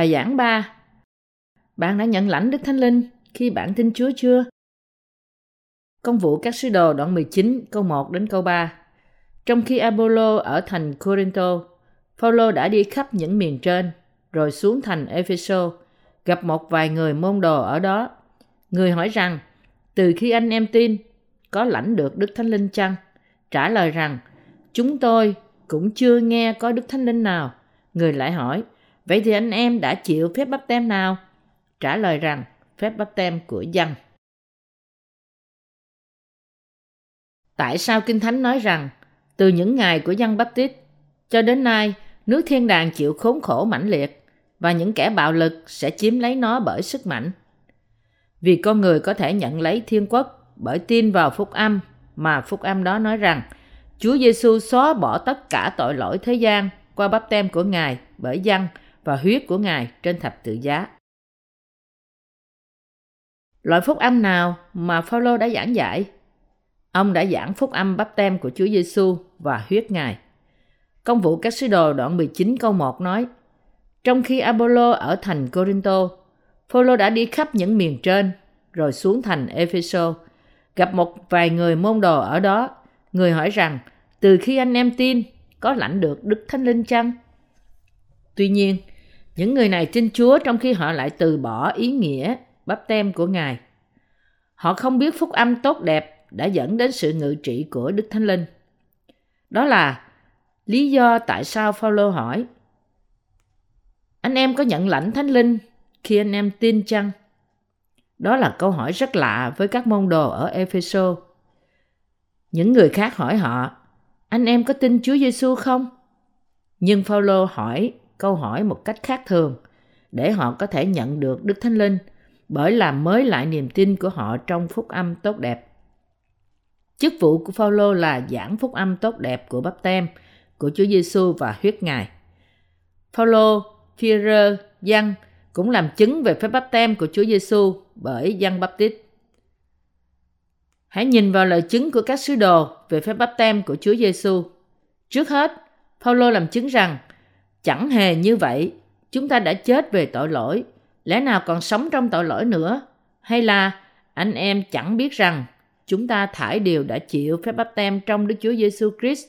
Bài giảng 3 Bạn đã nhận lãnh Đức Thánh Linh khi bạn tin Chúa chưa? Công vụ các sứ đồ đoạn 19 câu 1 đến câu 3 Trong khi Apollo ở thành Corinto, Phaolô đã đi khắp những miền trên, rồi xuống thành Epheso, gặp một vài người môn đồ ở đó. Người hỏi rằng, từ khi anh em tin, có lãnh được Đức Thánh Linh chăng? Trả lời rằng, chúng tôi cũng chưa nghe có Đức Thánh Linh nào. Người lại hỏi, vậy thì anh em đã chịu phép bắp tem nào? Trả lời rằng, phép bắp tem của dân. Tại sao Kinh Thánh nói rằng, từ những ngày của dân tít cho đến nay, nước thiên đàng chịu khốn khổ mãnh liệt và những kẻ bạo lực sẽ chiếm lấy nó bởi sức mạnh. Vì con người có thể nhận lấy thiên quốc bởi tin vào phúc âm mà phúc âm đó nói rằng Chúa Giêsu xóa bỏ tất cả tội lỗi thế gian qua bắp tem của Ngài bởi dân và huyết của Ngài trên thập tự giá. Loại phúc âm nào mà Phaolô đã giảng dạy? Ông đã giảng phúc âm bắp tem của Chúa Giêsu và huyết Ngài. Công vụ các sứ đồ đoạn 19 câu 1 nói, Trong khi Apollo ở thành Corinto, Phaolô đã đi khắp những miền trên, rồi xuống thành Epheso, gặp một vài người môn đồ ở đó. Người hỏi rằng, từ khi anh em tin, có lãnh được Đức Thánh Linh chăng? Tuy nhiên, những người này tin Chúa trong khi họ lại từ bỏ ý nghĩa bắp tem của Ngài. Họ không biết phúc âm tốt đẹp đã dẫn đến sự ngự trị của Đức Thánh Linh. Đó là lý do tại sao Phaolô hỏi anh em có nhận lãnh Thánh Linh khi anh em tin chăng? Đó là câu hỏi rất lạ với các môn đồ ở Epheso. Những người khác hỏi họ, anh em có tin Chúa Giêsu không? Nhưng Phaolô hỏi câu hỏi một cách khác thường để họ có thể nhận được Đức Thánh Linh bởi làm mới lại niềm tin của họ trong phúc âm tốt đẹp. Chức vụ của Phaolô là giảng phúc âm tốt đẹp của bắp tem của Chúa Giêsu và huyết Ngài. Phaolô, Phi-rơ, Giăng cũng làm chứng về phép bắp tem của Chúa Giêsu bởi Giăng Baptist. Hãy nhìn vào lời chứng của các sứ đồ về phép bắp tem của Chúa Giêsu. Trước hết, Phaolô làm chứng rằng chẳng hề như vậy, chúng ta đã chết về tội lỗi, lẽ nào còn sống trong tội lỗi nữa? Hay là anh em chẳng biết rằng chúng ta thải điều đã chịu phép bắp tem trong Đức Chúa Giêsu Christ,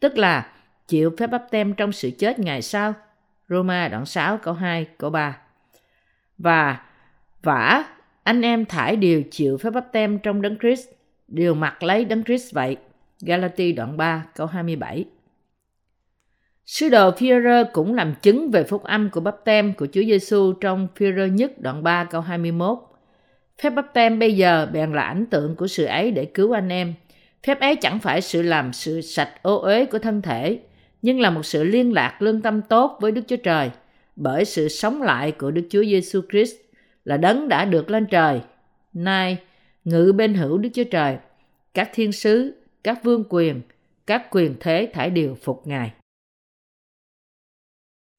tức là chịu phép bắp tem trong sự chết ngày sau. Roma đoạn 6 câu 2 câu 3. Và vả anh em thải điều chịu phép bắp tem trong đấng Christ, điều mặc lấy đấng Christ vậy. Galati đoạn 3 câu 27. Sứ đồ Führer cũng làm chứng về phúc âm của bắp tem của Chúa Giêsu trong Führer nhất đoạn 3 câu 21. Phép bắp tem bây giờ bèn là ảnh tượng của sự ấy để cứu anh em. Phép ấy chẳng phải sự làm sự sạch ô uế của thân thể, nhưng là một sự liên lạc lương tâm tốt với Đức Chúa Trời bởi sự sống lại của Đức Chúa Giêsu Christ là đấng đã được lên trời. Nay, ngự bên hữu Đức Chúa Trời, các thiên sứ, các vương quyền, các quyền thế thải đều phục Ngài.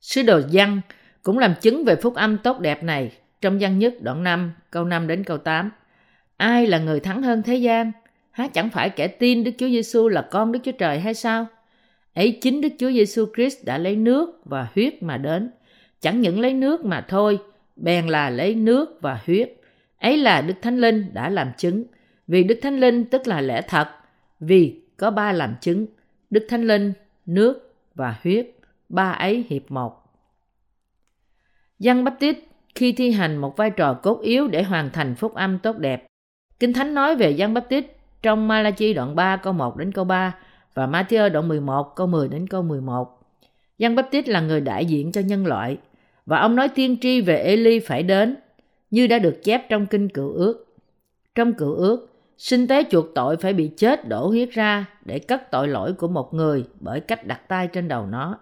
Sứ đồ Giăng cũng làm chứng về phúc âm tốt đẹp này trong văn nhất đoạn 5, câu 5 đến câu 8. Ai là người thắng hơn thế gian? Há chẳng phải kẻ tin Đức Chúa Giêsu là con Đức Chúa Trời hay sao? Ấy chính Đức Chúa Giêsu Christ đã lấy nước và huyết mà đến. Chẳng những lấy nước mà thôi, bèn là lấy nước và huyết. Ấy là Đức Thánh Linh đã làm chứng. Vì Đức Thánh Linh tức là lẽ thật. Vì có ba làm chứng. Đức Thánh Linh, nước và huyết. Ba ấy hiệp một. Giăng Baptist khi thi hành một vai trò cốt yếu để hoàn thành phúc âm tốt đẹp. Kinh Thánh nói về Giăng Baptist trong Malachi đoạn 3 câu 1 đến câu 3 và Matthew đoạn 11 câu 10 đến câu 11. Giăng Baptist là người đại diện cho nhân loại và ông nói tiên tri về Eli phải đến như đã được chép trong kinh cựu ước. Trong cựu ước, sinh tế chuộc tội phải bị chết đổ huyết ra để cất tội lỗi của một người bởi cách đặt tay trên đầu nó.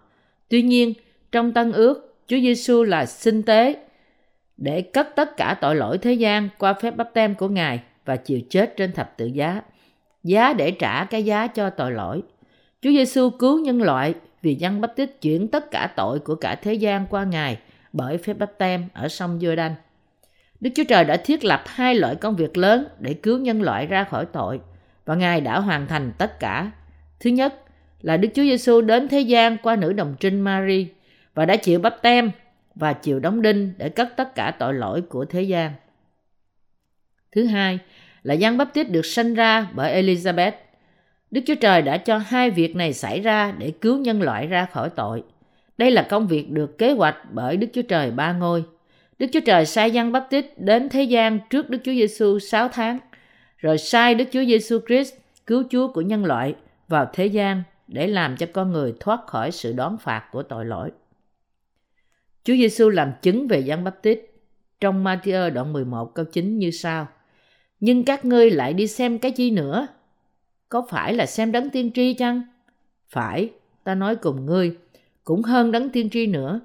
Tuy nhiên, trong tân ước, Chúa Giêsu là sinh tế để cất tất cả tội lỗi thế gian qua phép bắp tem của Ngài và chịu chết trên thập tự giá. Giá để trả cái giá cho tội lỗi. Chúa Giêsu cứu nhân loại vì dân bắp tích chuyển tất cả tội của cả thế gian qua Ngài bởi phép bắp tem ở sông Giô-đanh. Đức Chúa Trời đã thiết lập hai loại công việc lớn để cứu nhân loại ra khỏi tội và Ngài đã hoàn thành tất cả. Thứ nhất là Đức Chúa Giêsu đến thế gian qua nữ đồng trinh Mary và đã chịu bắp tem và chịu đóng đinh để cất tất cả tội lỗi của thế gian. Thứ hai là Giăng Báp Tít được sinh ra bởi Elizabeth. Đức Chúa Trời đã cho hai việc này xảy ra để cứu nhân loại ra khỏi tội. Đây là công việc được kế hoạch bởi Đức Chúa Trời ba ngôi. Đức Chúa Trời sai Giăng Báp Tít đến thế gian trước Đức Chúa Giêsu 6 tháng, rồi sai Đức Chúa Giêsu Christ cứu Chúa của nhân loại vào thế gian để làm cho con người thoát khỏi sự đón phạt của tội lỗi. Chúa Giêsu làm chứng về Giăng Báp Tít trong Matthew đoạn 11 câu 9 như sau: Nhưng các ngươi lại đi xem cái chi nữa? Có phải là xem đấng tiên tri chăng? Phải, ta nói cùng ngươi, cũng hơn đấng tiên tri nữa.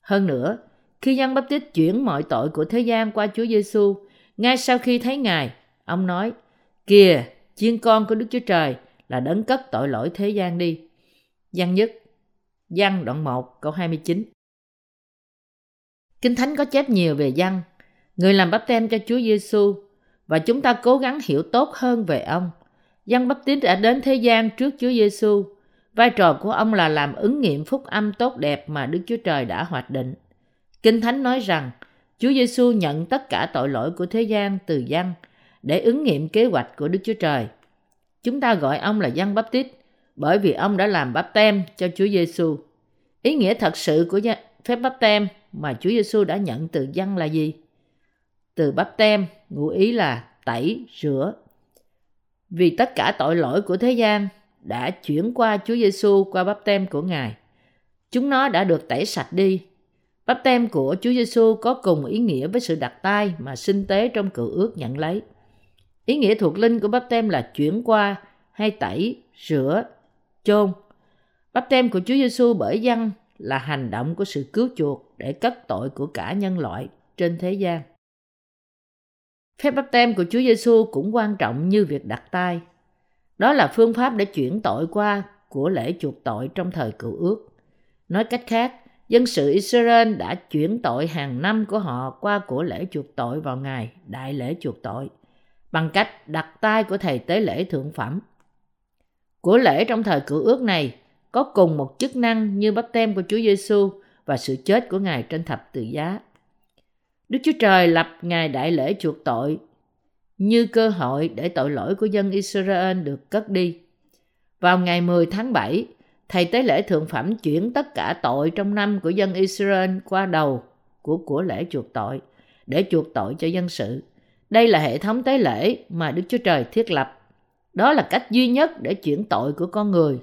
Hơn nữa, khi Giăng Báp Tít chuyển mọi tội của thế gian qua Chúa Giêsu, ngay sau khi thấy Ngài, ông nói: "Kìa, chiên con của Đức Chúa Trời là đấng cất tội lỗi thế gian đi." Văn nhất, văn đoạn 1 câu 29. Kinh Thánh có chép nhiều về văn, người làm bắp tem cho Chúa Giêsu và chúng ta cố gắng hiểu tốt hơn về ông. Giăng Bắp Tín đã đến thế gian trước Chúa Giêsu. Vai trò của ông là làm ứng nghiệm phúc âm tốt đẹp mà Đức Chúa Trời đã hoạch định. Kinh Thánh nói rằng Chúa Giêsu nhận tất cả tội lỗi của thế gian từ Giăng để ứng nghiệm kế hoạch của Đức Chúa Trời. Chúng ta gọi ông là Giăng Báp Tít bởi vì ông đã làm báp tem cho Chúa Giêsu. Ý nghĩa thật sự của phép báp tem mà Chúa Giêsu đã nhận từ dân là gì? Từ báp tem, ngụ ý là tẩy, rửa. Vì tất cả tội lỗi của thế gian đã chuyển qua Chúa Giêsu qua báp tem của Ngài. Chúng nó đã được tẩy sạch đi. Báp tem của Chúa Giêsu có cùng ý nghĩa với sự đặt tay mà sinh tế trong cựu ước nhận lấy. Ý nghĩa thuộc linh của bắp tem là chuyển qua hay tẩy, rửa, chôn. Bắp tem của Chúa Giêsu bởi dân là hành động của sự cứu chuộc để cất tội của cả nhân loại trên thế gian. Phép bắp tem của Chúa Giêsu cũng quan trọng như việc đặt tay. Đó là phương pháp để chuyển tội qua của lễ chuộc tội trong thời cựu ước. Nói cách khác, dân sự Israel đã chuyển tội hàng năm của họ qua của lễ chuộc tội vào ngày đại lễ chuộc tội bằng cách đặt tay của thầy tế lễ thượng phẩm. Của lễ trong thời cựu ước này có cùng một chức năng như bắp tem của Chúa Giêsu và sự chết của Ngài trên thập tự giá. Đức Chúa Trời lập Ngài đại lễ chuộc tội như cơ hội để tội lỗi của dân Israel được cất đi. Vào ngày 10 tháng 7, Thầy tế lễ thượng phẩm chuyển tất cả tội trong năm của dân Israel qua đầu của của lễ chuộc tội để chuộc tội cho dân sự. Đây là hệ thống tế lễ mà Đức Chúa Trời thiết lập. Đó là cách duy nhất để chuyển tội của con người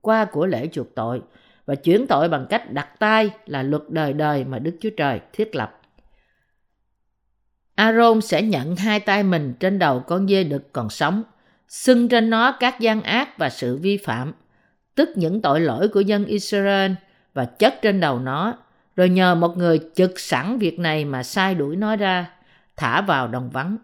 qua của lễ chuộc tội và chuyển tội bằng cách đặt tay là luật đời đời mà Đức Chúa Trời thiết lập. Aaron sẽ nhận hai tay mình trên đầu con dê đực còn sống, xưng trên nó các gian ác và sự vi phạm, tức những tội lỗi của dân Israel và chất trên đầu nó, rồi nhờ một người trực sẵn việc này mà sai đuổi nó ra, thả vào đồng vắng.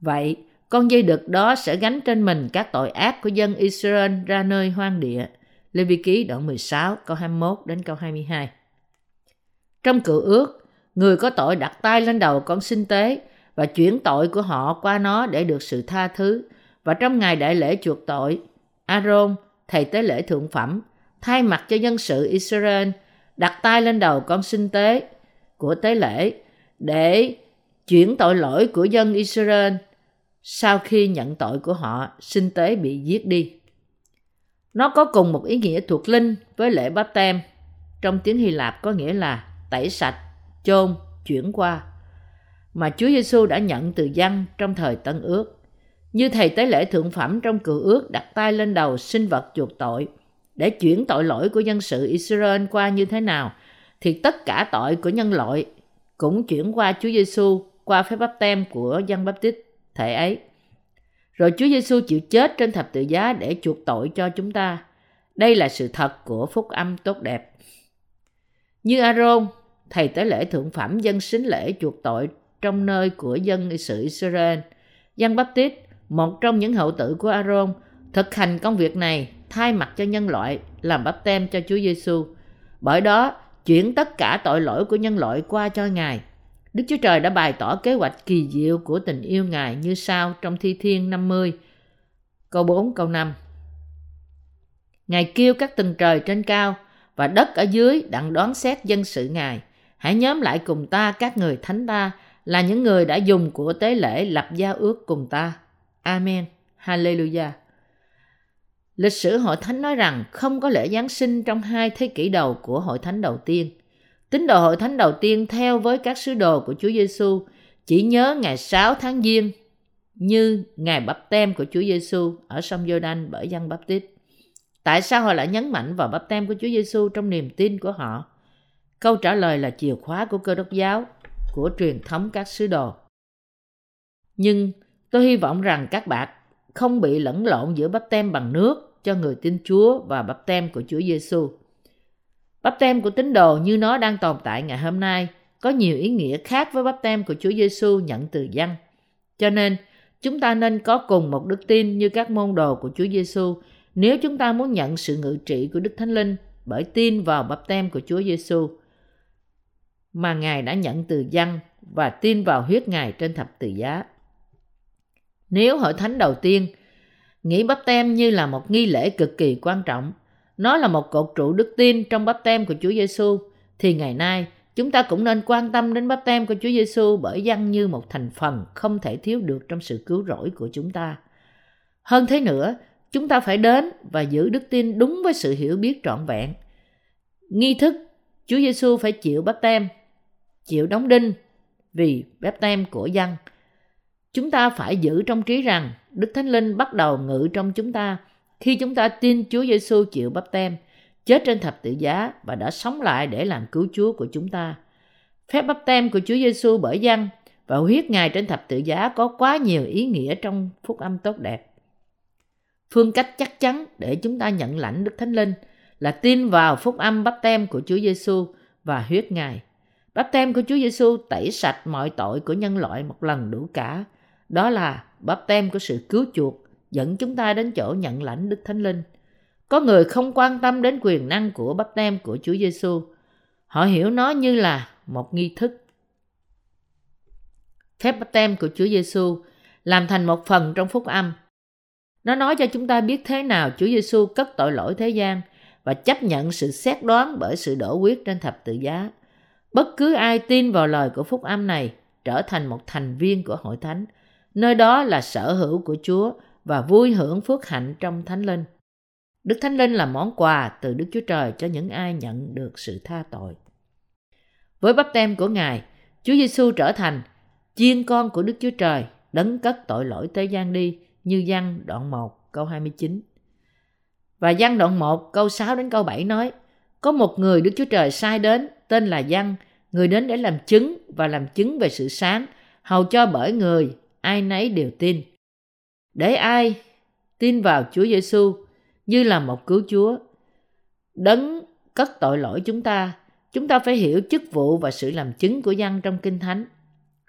Vậy, con dây đực đó sẽ gánh trên mình các tội ác của dân Israel ra nơi hoang địa. Lê Vi Ký đoạn 16 câu 21 đến câu 22. Trong cựu ước, người có tội đặt tay lên đầu con sinh tế và chuyển tội của họ qua nó để được sự tha thứ. Và trong ngày đại lễ chuộc tội, Aaron, thầy tế lễ thượng phẩm, thay mặt cho dân sự Israel, đặt tay lên đầu con sinh tế của tế lễ để chuyển tội lỗi của dân Israel sau khi nhận tội của họ, sinh tế bị giết đi. Nó có cùng một ý nghĩa thuộc linh với lễ báp tem. Trong tiếng Hy Lạp có nghĩa là tẩy sạch, chôn, chuyển qua. Mà Chúa Giêsu đã nhận từ dân trong thời Tân Ước. Như thầy tế lễ thượng phẩm trong cựu ước đặt tay lên đầu sinh vật chuộc tội để chuyển tội lỗi của dân sự Israel qua như thế nào thì tất cả tội của nhân loại cũng chuyển qua Chúa Giêsu qua phép báp tem của dân báp tít thể ấy. Rồi Chúa Giêsu chịu chết trên thập tự giá để chuộc tội cho chúng ta. Đây là sự thật của phúc âm tốt đẹp. Như Aaron, thầy tế lễ thượng phẩm dân xính lễ chuộc tội trong nơi của dân sự Israel. Dân Báp Tít, một trong những hậu tử của Aaron, thực hành công việc này thay mặt cho nhân loại làm bắp tem cho Chúa Giêsu. Bởi đó, chuyển tất cả tội lỗi của nhân loại qua cho Ngài. Đức Chúa Trời đã bày tỏ kế hoạch kỳ diệu của tình yêu Ngài như sau trong Thi Thiên 50, câu 4, câu 5. Ngài kêu các tầng trời trên cao và đất ở dưới đặng đoán xét dân sự Ngài. Hãy nhóm lại cùng ta các người thánh ta là những người đã dùng của tế lễ lập giao ước cùng ta. Amen. Hallelujah. Lịch sử hội thánh nói rằng không có lễ Giáng sinh trong hai thế kỷ đầu của hội thánh đầu tiên. Tín đồ hội thánh đầu tiên theo với các sứ đồ của Chúa Giêsu chỉ nhớ ngày 6 tháng Giêng như ngày bắp tem của Chúa Giêsu ở sông Giô-đanh bởi dân bắp tít. Tại sao họ lại nhấn mạnh vào bắp tem của Chúa Giêsu trong niềm tin của họ? Câu trả lời là chìa khóa của cơ đốc giáo, của truyền thống các sứ đồ. Nhưng tôi hy vọng rằng các bạn không bị lẫn lộn giữa bắp tem bằng nước cho người tin Chúa và bắp tem của Chúa Giêsu. Bắp tem của tín đồ như nó đang tồn tại ngày hôm nay có nhiều ý nghĩa khác với bắp tem của Chúa Giêsu nhận từ dân. Cho nên, chúng ta nên có cùng một đức tin như các môn đồ của Chúa Giêsu nếu chúng ta muốn nhận sự ngự trị của Đức Thánh Linh bởi tin vào bắp tem của Chúa Giêsu mà Ngài đã nhận từ dân và tin vào huyết Ngài trên thập tự giá. Nếu hội thánh đầu tiên nghĩ bắp tem như là một nghi lễ cực kỳ quan trọng, nó là một cột trụ đức tin trong bắp tem của Chúa Giêsu, thì ngày nay chúng ta cũng nên quan tâm đến bắp tem của Chúa Giêsu bởi dân như một thành phần không thể thiếu được trong sự cứu rỗi của chúng ta. Hơn thế nữa, chúng ta phải đến và giữ đức tin đúng với sự hiểu biết trọn vẹn. Nghi thức Chúa Giêsu phải chịu bắp tem, chịu đóng đinh vì bắp tem của dân. Chúng ta phải giữ trong trí rằng Đức Thánh Linh bắt đầu ngự trong chúng ta khi chúng ta tin Chúa Giêsu chịu bắp tem, chết trên thập tự giá và đã sống lại để làm cứu Chúa của chúng ta. Phép bắp tem của Chúa Giêsu bởi dân và huyết Ngài trên thập tự giá có quá nhiều ý nghĩa trong phúc âm tốt đẹp. Phương cách chắc chắn để chúng ta nhận lãnh Đức Thánh Linh là tin vào phúc âm bắp tem của Chúa Giêsu và huyết Ngài. Bắp tem của Chúa Giêsu tẩy sạch mọi tội của nhân loại một lần đủ cả. Đó là bắp tem của sự cứu chuộc dẫn chúng ta đến chỗ nhận lãnh Đức Thánh Linh. Có người không quan tâm đến quyền năng của bắp tem của Chúa Giêsu. Họ hiểu nó như là một nghi thức. Phép bắp tem của Chúa Giêsu làm thành một phần trong phúc âm. Nó nói cho chúng ta biết thế nào Chúa Giêsu cất tội lỗi thế gian và chấp nhận sự xét đoán bởi sự đổ huyết trên thập tự giá. Bất cứ ai tin vào lời của phúc âm này trở thành một thành viên của hội thánh, nơi đó là sở hữu của Chúa và vui hưởng phước hạnh trong Thánh Linh. Đức Thánh Linh là món quà từ Đức Chúa Trời cho những ai nhận được sự tha tội. Với bắp tem của Ngài, Chúa Giêsu trở thành chiên con của Đức Chúa Trời, đấng cất tội lỗi thế gian đi như văn đoạn 1 câu 29. Và văn đoạn 1 câu 6 đến câu 7 nói, có một người Đức Chúa Trời sai đến, tên là Văn, người đến để làm chứng và làm chứng về sự sáng, hầu cho bởi người, ai nấy đều tin. Để ai tin vào Chúa Giêsu như là một cứu Chúa, đấng cất tội lỗi chúng ta, chúng ta phải hiểu chức vụ và sự làm chứng của dân trong Kinh Thánh.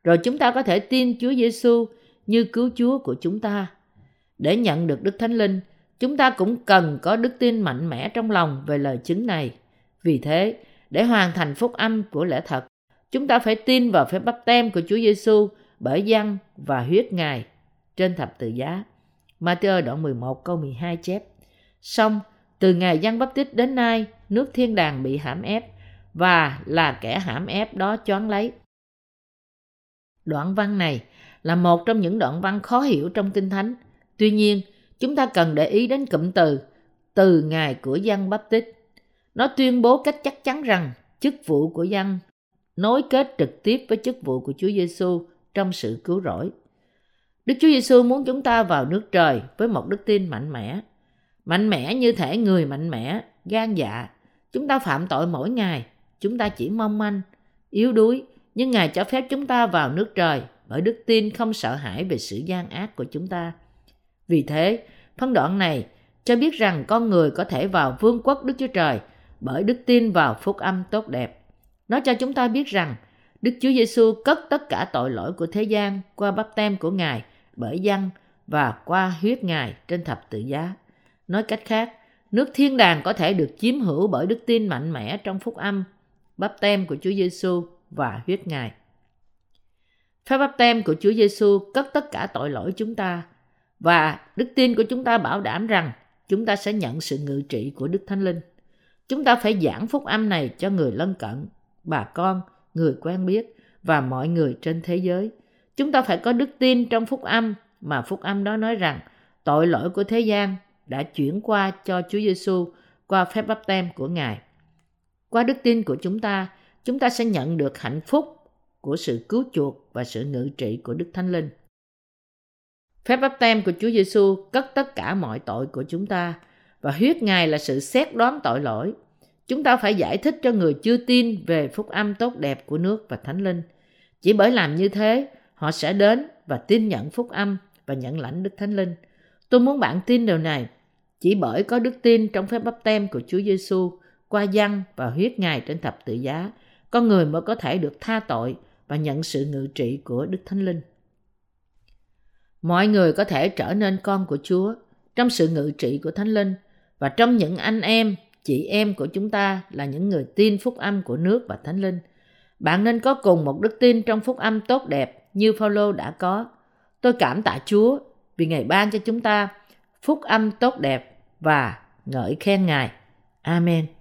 Rồi chúng ta có thể tin Chúa Giêsu như cứu Chúa của chúng ta. Để nhận được Đức Thánh Linh, chúng ta cũng cần có đức tin mạnh mẽ trong lòng về lời chứng này. Vì thế, để hoàn thành phúc âm của lẽ thật, chúng ta phải tin vào phép bắp tem của Chúa Giêsu bởi dân và huyết Ngài trên thập tự giá. Matthew đoạn 11 câu 12 chép. Xong, từ ngày dân bắp Tích đến nay, nước thiên đàng bị hãm ép và là kẻ hãm ép đó choán lấy. Đoạn văn này là một trong những đoạn văn khó hiểu trong Kinh Thánh. Tuy nhiên, chúng ta cần để ý đến cụm từ từ ngày của dân bắp Tích. Nó tuyên bố cách chắc chắn rằng chức vụ của dân nối kết trực tiếp với chức vụ của Chúa Giêsu trong sự cứu rỗi. Đức Chúa Giêsu muốn chúng ta vào nước trời với một đức tin mạnh mẽ. Mạnh mẽ như thể người mạnh mẽ, gan dạ. Chúng ta phạm tội mỗi ngày, chúng ta chỉ mong manh, yếu đuối, nhưng Ngài cho phép chúng ta vào nước trời bởi đức tin không sợ hãi về sự gian ác của chúng ta. Vì thế, phân đoạn này cho biết rằng con người có thể vào vương quốc Đức Chúa Trời bởi đức tin vào phúc âm tốt đẹp. Nó cho chúng ta biết rằng Đức Chúa Giêsu cất tất cả tội lỗi của thế gian qua bắp tem của Ngài bởi dân và qua huyết Ngài trên thập tự giá. Nói cách khác, nước thiên đàng có thể được chiếm hữu bởi đức tin mạnh mẽ trong phúc âm, bắp tem của Chúa Giêsu và huyết Ngài. Phép bắp tem của Chúa Giêsu cất tất cả tội lỗi chúng ta và đức tin của chúng ta bảo đảm rằng chúng ta sẽ nhận sự ngự trị của Đức Thánh Linh. Chúng ta phải giảng phúc âm này cho người lân cận, bà con người quen biết và mọi người trên thế giới. Chúng ta phải có đức tin trong phúc âm mà phúc âm đó nói rằng tội lỗi của thế gian đã chuyển qua cho Chúa Giêsu qua phép báp tem của Ngài. Qua đức tin của chúng ta, chúng ta sẽ nhận được hạnh phúc của sự cứu chuộc và sự ngự trị của Đức Thánh Linh. Phép báp tem của Chúa Giêsu cất tất cả mọi tội của chúng ta và huyết Ngài là sự xét đoán tội lỗi. Chúng ta phải giải thích cho người chưa tin về phúc âm tốt đẹp của nước và Thánh Linh. Chỉ bởi làm như thế, họ sẽ đến và tin nhận phúc âm và nhận lãnh Đức Thánh Linh. Tôi muốn bạn tin điều này. Chỉ bởi có đức tin trong phép bắp tem của Chúa Giêsu qua dân và huyết Ngài trên thập tự giá, con người mới có thể được tha tội và nhận sự ngự trị của Đức Thánh Linh. Mọi người có thể trở nên con của Chúa trong sự ngự trị của Thánh Linh và trong những anh em, chị em của chúng ta là những người tin phúc âm của nước và Thánh Linh. Bạn nên có cùng một đức tin trong phúc âm tốt đẹp như Phaolô đã có. Tôi cảm tạ Chúa vì Ngài ban cho chúng ta phúc âm tốt đẹp và ngợi khen Ngài. Amen.